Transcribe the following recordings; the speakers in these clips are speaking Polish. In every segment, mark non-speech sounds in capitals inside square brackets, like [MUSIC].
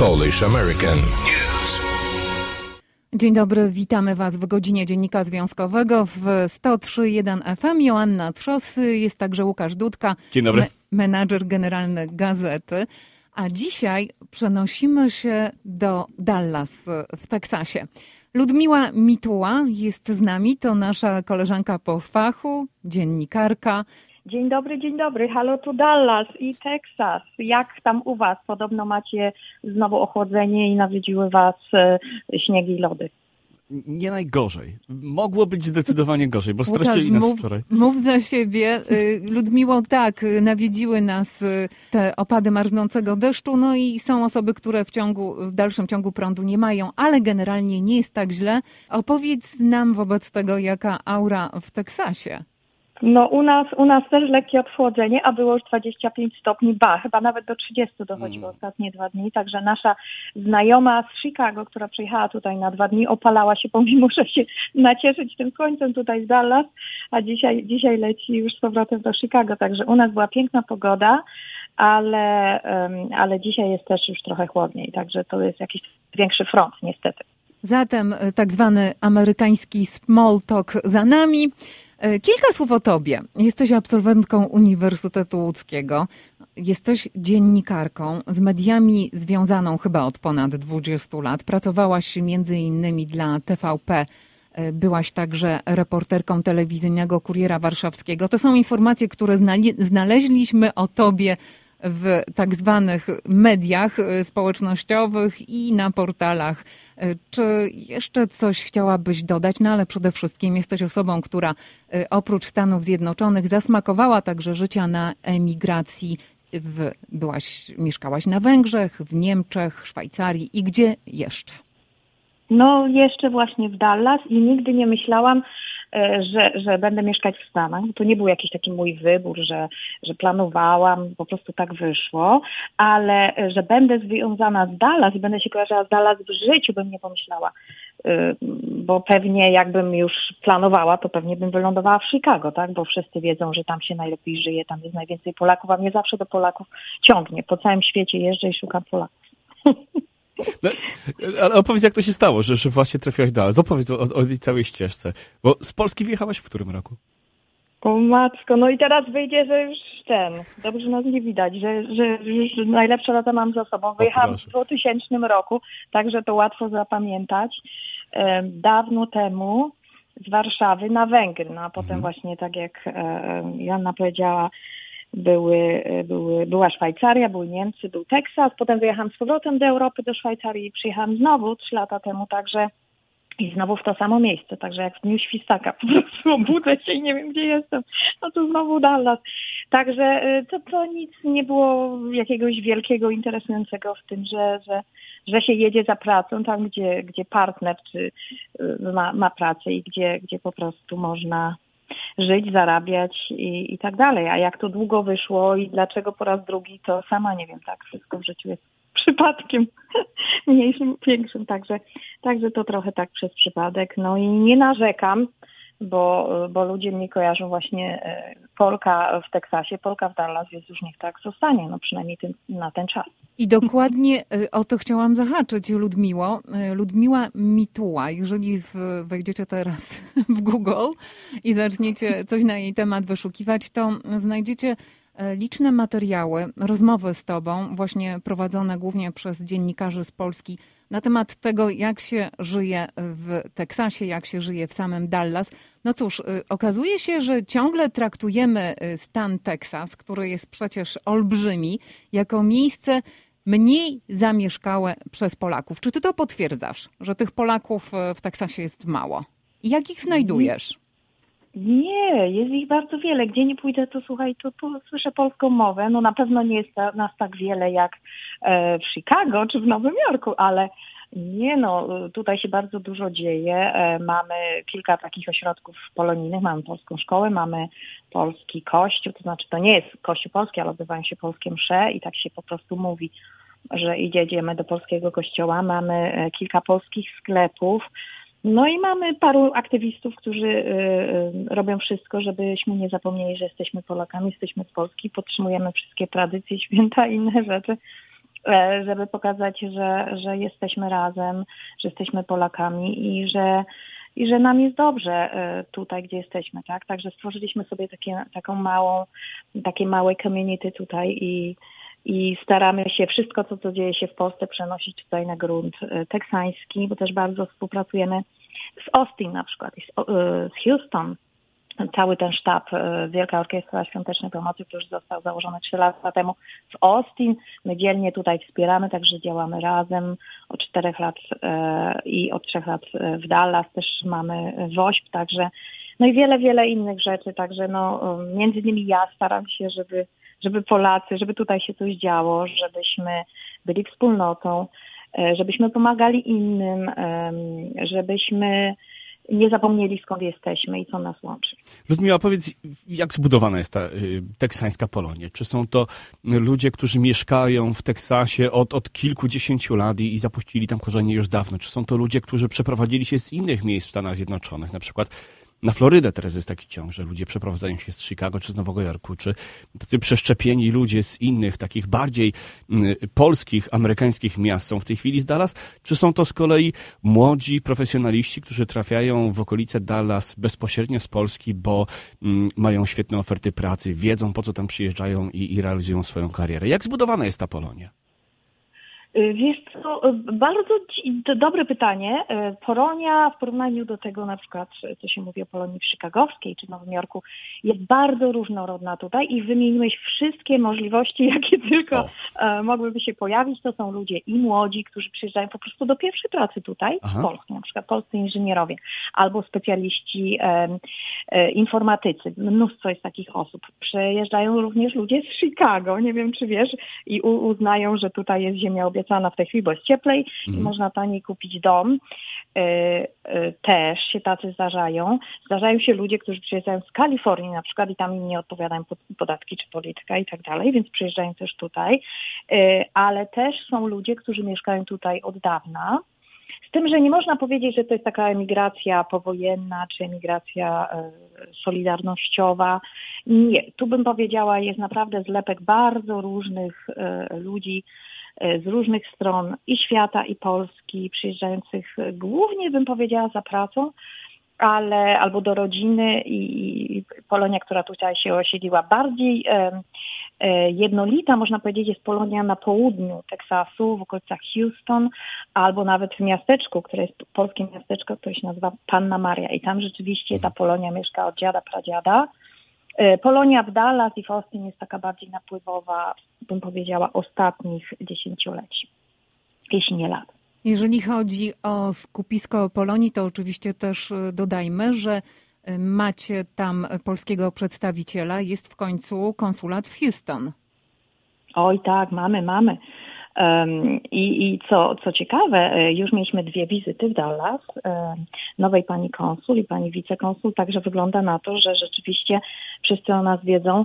Polish American. News. Dzień dobry, witamy Was w godzinie Dziennika Związkowego w 103.1 FM. Joanna Trzos, jest także Łukasz Dudka, Dzień dobry. me- menadżer generalny gazety. A dzisiaj przenosimy się do Dallas w Teksasie. Ludmiła Mituła jest z nami, to nasza koleżanka po fachu, dziennikarka. Dzień dobry, dzień dobry. Halo tu Dallas i Teksas. Jak tam u Was? Podobno macie znowu ochłodzenie i nawiedziły Was e, śniegi i lody. Nie najgorzej. Mogło być zdecydowanie gorzej, bo straszyli nas mów, wczoraj. mów za siebie. Y, Ludmiło, tak, y, nawiedziły nas y, te opady marznącego deszczu, no i są osoby, które w ciągu, w dalszym ciągu prądu nie mają, ale generalnie nie jest tak źle. Opowiedz nam wobec tego, jaka aura w Teksasie. No u nas, u nas też lekkie odchłodzenie, a było już 25 stopni, ba, chyba nawet do 30 dochodziło ostatnie dwa dni, także nasza znajoma z Chicago, która przyjechała tutaj na dwa dni, opalała się, [LAUGHS] pomimo że się nacieszyć tym słońcem tutaj z Dallas, a dzisiaj, dzisiaj leci już z powrotem do Chicago, także u nas była piękna pogoda, ale, ale dzisiaj jest też już trochę chłodniej, także to jest jakiś większy front niestety. Zatem y, tak zwany amerykański small talk za nami. Y, Kilka słów o tobie. Jesteś absolwentką Uniwersytetu Łódzkiego. Jesteś dziennikarką z mediami związaną chyba od ponad 20 lat. Pracowałaś między innymi dla TVP. Y, Byłaś także reporterką telewizyjnego Kuriera Warszawskiego. To są informacje, które znaleźliśmy o tobie w tak zwanych mediach y, społecznościowych i na portalach. Y, Czy jeszcze coś chciałabyś dodać? No ale przede wszystkim jesteś osobą, która y, oprócz Stanów Zjednoczonych zasmakowała także życia na emigracji. W, byłaś, mieszkałaś na Węgrzech, w Niemczech, Szwajcarii i gdzie jeszcze? No, jeszcze właśnie w Dallas i nigdy nie myślałam, e, że, że będę mieszkać w Stanach. To nie był jakiś taki mój wybór, że, że planowałam, po prostu tak wyszło, ale e, że będę związana z Dallas i będę się kojarzyła z Dallas w życiu, bym nie pomyślała. E, Bo pewnie jakbym już planowała, to pewnie bym wylądowała w Chicago, tak? Bo wszyscy wiedzą, że tam się najlepiej żyje, tam jest najwięcej Polaków, a mnie zawsze do Polaków ciągnie. Po całym świecie jeżdżę i szukam Polaków. [LAUGHS] No, ale opowiedz, jak to się stało, że, że właśnie trafiłaś dalej. Opowiedz o, o tej całej ścieżce. Bo z Polski wyjechałaś w którym roku? O matko, no i teraz wyjdzie, że już ten, dobrze nas nie widać, że, że już najlepsze lata mam za sobą. Wyjechałam w proszę. 2000 roku, także to łatwo zapamiętać. Dawno temu z Warszawy na Węgry, no a potem właśnie tak jak e, Joanna powiedziała, były, e, były, była Szwajcaria, były Niemcy, był Teksas, potem wyjechałam z powrotem do Europy, do Szwajcarii i przyjechałam znowu trzy lata temu, także i znowu w to samo miejsce, także jak w dniu świstaka, po prostu [LAUGHS] obudzę się i nie wiem, gdzie jestem. No to znowu Dallas. Także y, to, to nic nie było jakiegoś wielkiego, interesującego w tym, że, że, że się jedzie za pracą tam, gdzie, gdzie partner czy y, ma, ma pracę i gdzie, gdzie po prostu można żyć, zarabiać i, i tak dalej. A jak to długo wyszło i dlaczego po raz drugi, to sama nie wiem, tak, wszystko w życiu jest [LAUGHS] przypadkiem mniejszym, większym, także, także to trochę tak przez przypadek. No i nie narzekam, bo, bo ludzie mnie kojarzą właśnie e, Polka w Teksasie, Polka w Dallas, więc już niech tak zostanie, no przynajmniej tym, na ten czas. I dokładnie y, o to chciałam zahaczyć, Ludmiło. Y, Ludmiła Mituła. Jeżeli wejdziecie teraz w Google i zaczniecie coś na jej temat wyszukiwać, to znajdziecie y, liczne materiały, rozmowy z tobą, właśnie prowadzone głównie przez dziennikarzy z Polski na temat tego, jak się żyje w Teksasie, jak się żyje w samym Dallas. No cóż, y, okazuje się, że ciągle traktujemy y, stan Teksas, który jest przecież olbrzymi, jako miejsce mniej zamieszkałe przez Polaków. Czy ty to potwierdzasz, że tych Polaków w Teksasie jest mało? Jak ich znajdujesz? Nie, jest ich bardzo wiele. Gdzie nie pójdę, to słuchaj, to, to słyszę polską mowę. No na pewno nie jest nas tak wiele jak e, w Chicago czy w Nowym Jorku, ale nie no, tutaj się bardzo dużo dzieje. E, mamy kilka takich ośrodków polonijnych, mamy polską szkołę, mamy polski kościół, to znaczy to nie jest kościół polski, ale odbywają się polskie msze i tak się po prostu mówi, że idziemy do polskiego kościoła. Mamy e, kilka polskich sklepów. No i mamy paru aktywistów, którzy y, y, robią wszystko, żebyśmy nie zapomnieli, że jesteśmy Polakami, jesteśmy z Polski, podtrzymujemy wszystkie tradycje, [LAUGHS] święta i inne rzeczy. e, żeby pokazać, że, że jesteśmy razem, że jesteśmy Polakami i że i że nam jest dobrze e, tutaj, gdzie jesteśmy, tak? Także stworzyliśmy sobie takie, taką małą, takie małe community tutaj i, i staramy się wszystko, co, co dzieje się w Polsce, przenosić tutaj na grunt e, teksański, bo też bardzo współpracujemy z Austin na przykład, z Houston, cały ten sztab e, Wielka Orkiestra Świątecznej Pomocy, który został założony 3 lata temu w Austin. My dzielnie tutaj wspieramy, także działamy razem od czterech lat e, i od trzech lat e, w Dallas. Też mamy WOŚP, także no i wiele, wiele innych rzeczy, także no między innymi ja staram się, żeby, żeby Polacy, żeby tutaj się coś działo, żebyśmy byli wspólnotą, żebyśmy pomagali innym, żebyśmy nie zapomnieli skąd jesteśmy i co nas łączy. Ludmiła, powiedz, jak zbudowana jest ta y, teksańska Polonia? Czy są to ludzie, którzy mieszkają w Teksasie od, od kilkudziesięciu lat i, i zapuścili tam korzenie już dawno? Czy są to ludzie, którzy przeprowadzili się z innych miejsc w Stanach Zjednoczonych, na przykład na Florydę teraz jest taki ciąg, że ludzie przeprowadzają się z Chicago czy z Nowego Jorku, czy tacy przeszczepieni ludzie z innych, takich bardziej y, polskich, amerykańskich miast są w tej chwili z Dallas, czy są to z kolei młodzi profesjonaliści, którzy trafiają w okolice Dallas bezpośrednio z Polski, bo y, mają świetne oferty pracy, wiedzą po co tam przyjeżdżają i, i realizują swoją karierę. Jak zbudowana jest ta Polonia? Y, wiesz co, y, bardzo to dobre pytanie. Y, Polonia w porównaniu do tego na przykład, co się mówi o Polonii chicagowskiej czy Nowym Jorku, jest bardzo różnorodna tutaj i wymieniłeś wszystkie możliwości, [LAUGHS] jakie tylko o. mogłyby się pojawić. To są ludzie i młodzi, którzy przyjeżdżają po prostu do pierwszej pracy tutaj Aha. w Polsce, na przykład polscy inżynierowie albo specjaliści e, e, informatycy. Mnóstwo jest takich osób. Przyjeżdżają również ludzie z Chicago, nie wiem czy wiesz, i uznają, że tutaj jest ziemia obiecana obiecana w tej chwili, bo jest cieplej i mhm. można taniej kupić dom. E, e, też się tacy zdarzają. Zdarzają się ludzie, którzy przyjeżdżają z Kalifornii na przykład i tam im nie odpowiadają podatki czy polityka i tak dalej, więc przyjeżdżają też tutaj. E, ale też są ludzie, którzy mieszkają tutaj od dawna. Z tym, że nie można powiedzieć, że to jest taka emigracja powojenna czy emigracja solidarnościowa. Nie, tu bym powiedziała, jest naprawdę zlepek bardzo różnych ludzi E, z różnych stron i świata, i Polski, przyjeżdżających głównie, bym powiedziała, za pracą, ale albo do rodziny i Polonia, która tutaj się osiedliła bardziej e, e, jednolita, można powiedzieć, jest Polonia na południu Teksasu, w okolicach Houston, albo nawet w miasteczku, które jest polskie miasteczko, które się nazywa Panna Maria. I tam rzeczywiście ta Polonia mieszka od dziada, pradziada. E, Polonia w Dallas i w Austin jest taka bardziej napływowa, bym powiedziała, ostatnich dziesięcioleci, jeśli nie lat. Jeżeli chodzi o skupisko Polonii, to oczywiście też e, dodajmy, że e, macie tam polskiego przedstawiciela, jest w końcu konsulat w Houston. Oj tak, mamy, mamy. I, I, co, co ciekawe, e, już mieliśmy dwie wizyty w Dallas, nowej pani konsul i pani wicekonsul, także wygląda na to, że rzeczywiście wszyscy o nas wiedzą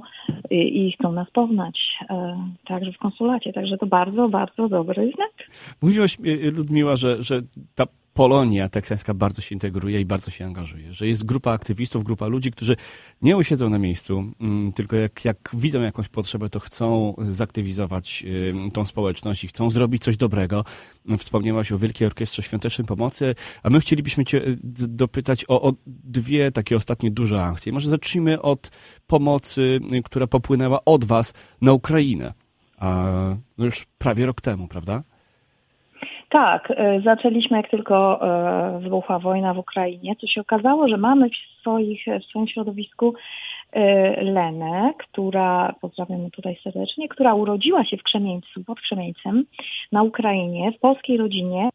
i, i chcą nas poznać, e, także w konsulacie. Także to bardzo, bardzo dobry znak. Mówiłaś, e, Ludmiła, że, że ta Polonia teksańska bardzo się integruje i bardzo się angażuje, że jest grupa aktywistów, grupa ludzi, którzy nie usiedzą na miejscu, mm, tylko jak, jak widzą jakąś potrzebę, to chcą zaktywizować tą społeczność i chcą zrobić coś dobrego. Wspomniałaś o Wielkiej Orkiestrze Świątecznej Pomocy, a my chcielibyśmy Cię y, dopytać o, o dwie takie ostatnie duże akcje. Może zacznijmy od pomocy, y, która popłynęła od Was na Ukrainę. A, no już prawie rok temu, prawda? Tak, e, zaczęliśmy jak tylko e, wybuchła wojna w Ukrainie, co się okazało, że mamy w, swoich, w swoim środowisku e, Lenę, która, pozdrawiam tutaj serdecznie, która urodziła się w Krzemieńcu, pod Krzemieńcem na Ukrainie, w polskiej rodzinie,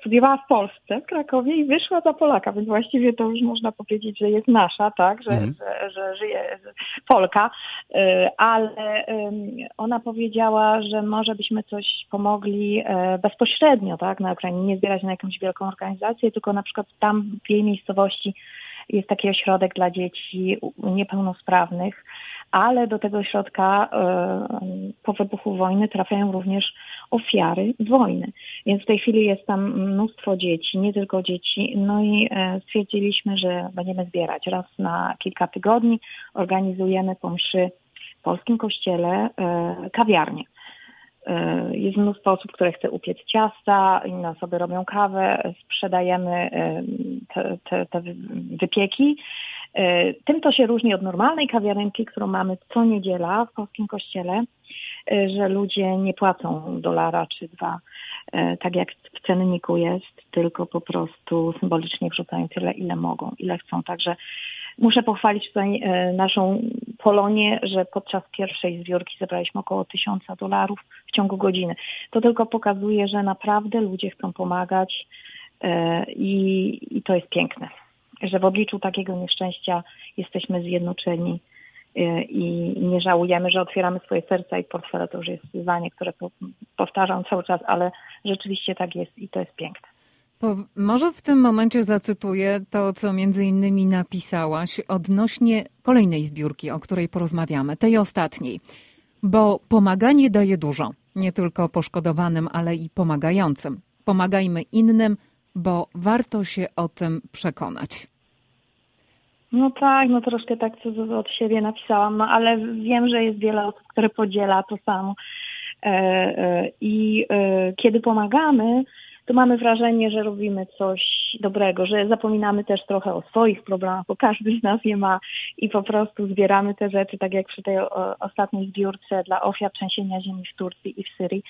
studiowała w Polsce, w Krakowie i wyszła za Polaka, więc właściwie to już można powiedzieć, że jest nasza, tak, że, mhm. że, że żyje Polka, e, ale ona powiedziała, że może byśmy coś pomogli e, bezpośrednio, tak, na Ukrainie, nie zbierać na jakąś wielką organizację, tylko na przykład tam w jej miejscowości jest taki ośrodek dla dzieci niepełnosprawnych, ale do tego ośrodka po wybuchu wojny trafiają również ofiary wojny. Więc w tej chwili jest tam mnóstwo dzieci, nie tylko dzieci. No i e, stwierdziliśmy, że będziemy zbierać raz na kilka tygodni. Organizujemy po mszy w polskim kościele e, kawiarnię. E, jest mnóstwo osób, które chce upiec ciasta, inne osoby robią kawę, sprzedajemy te, te, te wypieki. Tym to się różni od normalnej kawiarenki, którą mamy co niedziela w polskim kościele, że ludzie nie płacą dolara czy dwa, tak jak w cenniku jest, tylko po prostu symbolicznie wrzucają tyle, ile mogą, ile chcą. Także Muszę pochwalić tutaj e, naszą Polonię, że podczas pierwszej zbiórki zebraliśmy około tysiąca dolarów w ciągu godziny. To tylko pokazuje, że naprawdę ludzie chcą pomagać e, i, i to jest piękne, że w obliczu takiego nieszczęścia jesteśmy zjednoczeni e, i nie żałujemy, że otwieramy swoje serca i portfele. To już jest zdanie, które powtarzam cały czas, ale rzeczywiście tak jest i to jest piękne. Po, może w tym momencie zacytuję to, co między innymi napisałaś odnośnie kolejnej zbiórki, o której porozmawiamy, tej ostatniej. Bo pomaganie daje dużo, nie tylko poszkodowanym, ale i pomagającym. Pomagajmy innym, bo warto się o tym przekonać. No tak, no troszkę tak od siebie napisałam, no ale wiem, że jest wiele osób, które podziela to samo. E, e, I e, kiedy pomagamy, to mamy wrażenie, że robimy coś dobrego, że zapominamy też trochę o swoich problemach, bo każdy z nas je ma i po prostu zbieramy te rzeczy, tak jak przy tej ostatniej zbiórce dla ofiar trzęsienia ziemi w Turcji i w Syrii.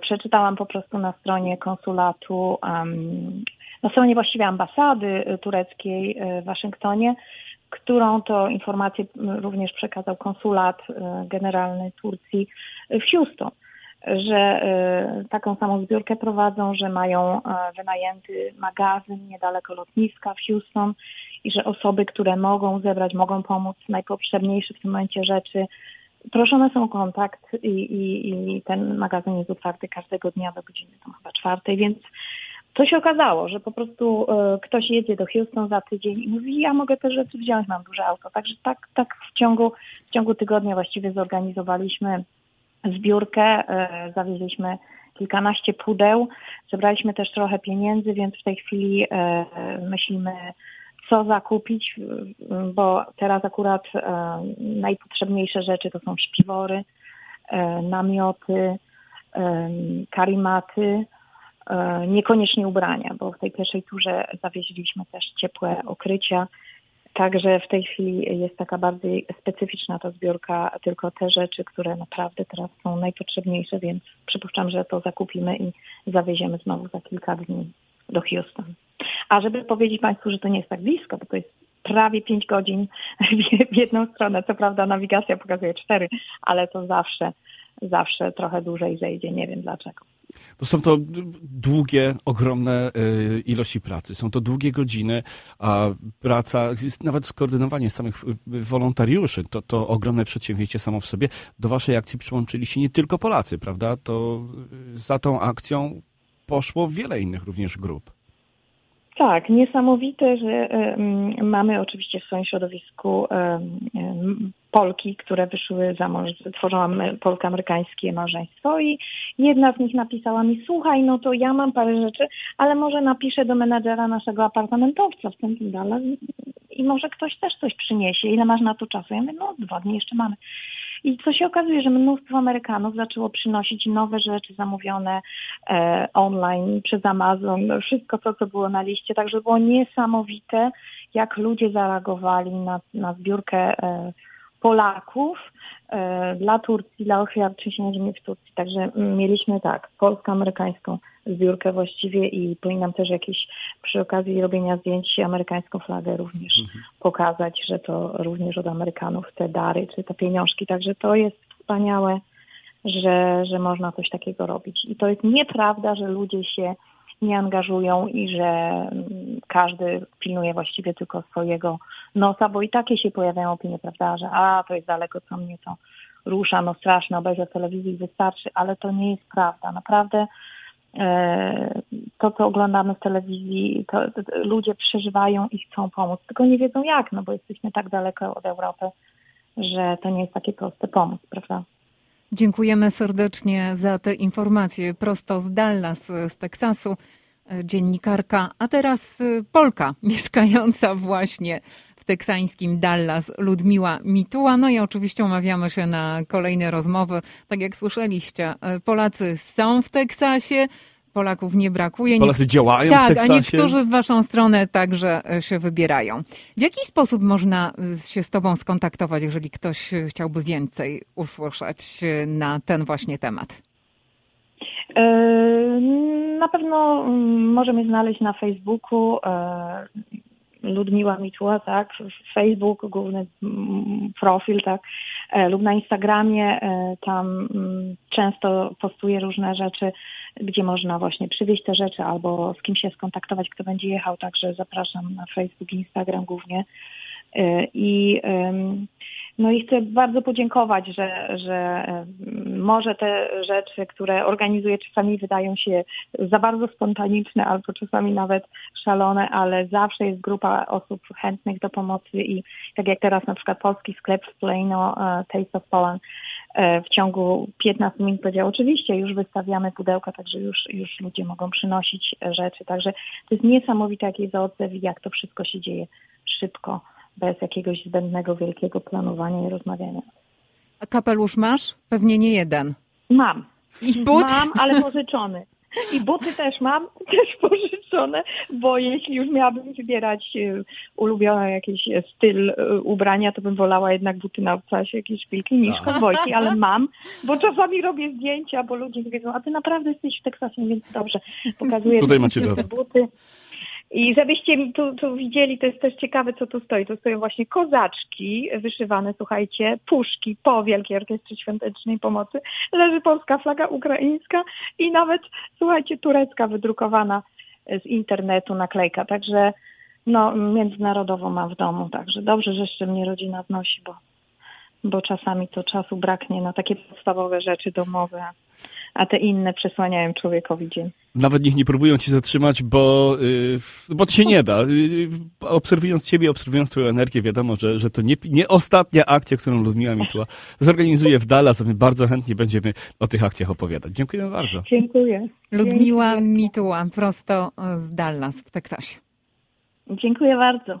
Przeczytałam po prostu na stronie konsulatu, na stronie właściwie ambasady tureckiej e, w Waszyngtonie, którą to informację również przekazał konsulat e, generalny Turcji w Houston że y, taką samą zbiórkę prowadzą, że mają wynajęty magazyn niedaleko lotniska w Houston i że osoby, które mogą zebrać, mogą pomóc najpotrzebniejsze w tym momencie rzeczy, proszone są o kontakt i, i, i ten magazyn jest otwarty każdego dnia do godziny tam chyba czwartej, więc to się okazało, że po prostu y, ktoś jedzie do Houston za tydzień i mówi, ja mogę te rzeczy wziąć, mam duże auto. Także tak, tak w ciągu, w ciągu tygodnia właściwie zorganizowaliśmy zbiórkę, e, zawieźliśmy kilkanaście pudeł, zebraliśmy też trochę pieniędzy, więc w tej chwili e, myślimy, co zakupić, bo teraz akurat e, najpotrzebniejsze rzeczy to są śpiwory, namioty, karimaty, niekoniecznie ubrania, bo w tej pierwszej turze zawieźliśmy też ciepłe okrycia, Także w tej chwili jest taka bardziej specyficzna ta zbiórka, tylko te rzeczy, które naprawdę teraz są najpotrzebniejsze, więc przypuszczam, że to zakupimy i zawieziemy znowu za kilka dni do Houston. A żeby powiedzieć Państwu, że to nie jest tak blisko, bo to jest prawie 5 godzin [LAUGHS] w jedną stronę. Co prawda nawigacja pokazuje 4, ale to zawsze, zawsze trochę dłużej zejdzie. Nie wiem dlaczego. To są to długie, ogromne y, ilości pracy. Są to długie godziny, a praca, nawet skoordynowanie samych y, wolontariuszy, to, to ogromne przedsięwzięcie samo w sobie. Do waszej akcji przyłączyli się nie tylko Polacy, prawda? To y, za tą akcją poszło wiele innych również grup. Tak, niesamowite, że um, mamy oczywiście w swoim środowisku Polki, które wyszły za mąż, tworzą polsko-amerykańskie małżeństwo i jedna z nich napisała mi, słuchaj, no to ja mam parę rzeczy, ale może napiszę do menadżera naszego apartamentowca w tym dalej i może ktoś też coś przyniesie. Ile masz na to czasu? Ja mówię, no dwa dni jeszcze mamy. I co się okazuje, że mnóstwo Amerykanów zaczęło przynosić nowe rzeczy zamówione e, online przez Amazon, no, wszystko to, co było na liście. Także było niesamowite, jak ludzie zareagowali na, na zbiórkę e, Polaków e, dla Turcji, dla ofiar trzęsienia ziemi w Turcji. Także mieliśmy tak, polsko-amerykańską zbiórkę właściwie i powinnam też jakieś przy okazji robienia zdjęć amerykańską flagę również mhm. pokazać, że to również od Amerykanów te dary czy te pieniążki. Także to jest wspaniałe, że, że można coś takiego robić. I to jest nieprawda, że ludzie się nie angażują i że mm, każdy pilnuje właściwie tylko swojego nosa, bo i takie się pojawiają opinie, prawda, że a, to jest daleko, co mnie to rusza, no straszne, obejrzę telewizji wystarczy, ale to nie jest prawda. Naprawdę e, to, co oglądamy w telewizji, to, to, ludzie przeżywają i chcą pomóc, tylko nie wiedzą jak, no bo jesteśmy tak daleko od Europy, że to nie jest takie proste pomóc, prawda? Dziękujemy serdecznie za te informacje prosto z Dallas, z Teksasu, dziennikarka, a teraz Polka [LAUGHS] mieszkająca właśnie w teksańskim Dallas Ludmiła Mituła. No i oczywiście umawiamy się na kolejne rozmowy. Tak jak słyszeliście, Polacy są w Teksasie. Polaków nie brakuje. Polacy działają tak, w Teksasie. a niektórzy w waszą stronę także e, się wybierają. W jaki sposób można e, się z tobą skontaktować, jeżeli ktoś e, chciałby więcej usłyszeć na ten właśnie temat? Na pewno mm, możemy znaleźć na Facebooku Ludmiła Mitła, tak, Facebook, główny profil, tak, lub na Instagramie, tam mm, często postuję różne rzeczy gdzie można właśnie przywieźć te rzeczy albo z kim się skontaktować, kto będzie jechał. Także zapraszam na Facebook i Instagram głównie. Y, I, no i chcę bardzo podziękować, że, że może te rzeczy, które organizuję, czasami wydają się za bardzo spontaniczne albo czasami nawet szalone, ale zawsze jest grupa osób chętnych do pomocy i tak jak teraz na przykład polski sklep w Plano, e, Taste of Poland, E, w ciągu 15 minut powiedział, oczywiście już wystawiamy pudełka, także już, już ludzie mogą przynosić rzeczy. Także to jest niesamowite, jaki jest odzew i jak to wszystko się dzieje szybko, bez jakiegoś zbędnego, wielkiego planowania i rozmawiania. A kapelusz masz? Pewnie nie jeden. Mam. I but? Mam, ale pożyczony. I buty też mam, [LAUGHS] też pożyczone, bo jeśli już miałabym wybierać e, ulubiony jakiś styl e, ubrania, to bym wolała jednak buty na obcasie, jakieś szpilki niż konwojki, ale mam, bo czasami robię zdjęcia, bo ludzie wiedzą, a ty naprawdę jesteś w Teksasie, więc dobrze, pokazuję Tutaj macie te buty. I żebyście tu, tu widzieli, to jest też ciekawe, co tu stoi. Tu stoją właśnie kozaczki wyszywane, słuchajcie, puszki po Wielkiej Orkiestrze Świątecznej Pomocy. Leży polska flaga ukraińska i nawet, słuchajcie, turecka wydrukowana z internetu naklejka. Także no, międzynarodowo mam w domu. Także dobrze, że jeszcze mnie rodzina wnosi, bo bo czasami to czasu braknie na takie podstawowe rzeczy domowe, a te inne przesłaniają człowiekowi dzień. Nawet niech nie próbują ci zatrzymać, bo, yy, bo to się nie da. Yy, obserwując ciebie, obserwując twoją energię, wiadomo, że, że to nie, nie ostatnia akcja, którą Ludmiła Mitła zorganizuje w Dallas, a my bardzo chętnie będziemy o tych akcjach opowiadać. Dziękuję bardzo. Dziękuję. Ludmiła Mitła, prosto z Dallas w Teksasie. Dziękuję bardzo.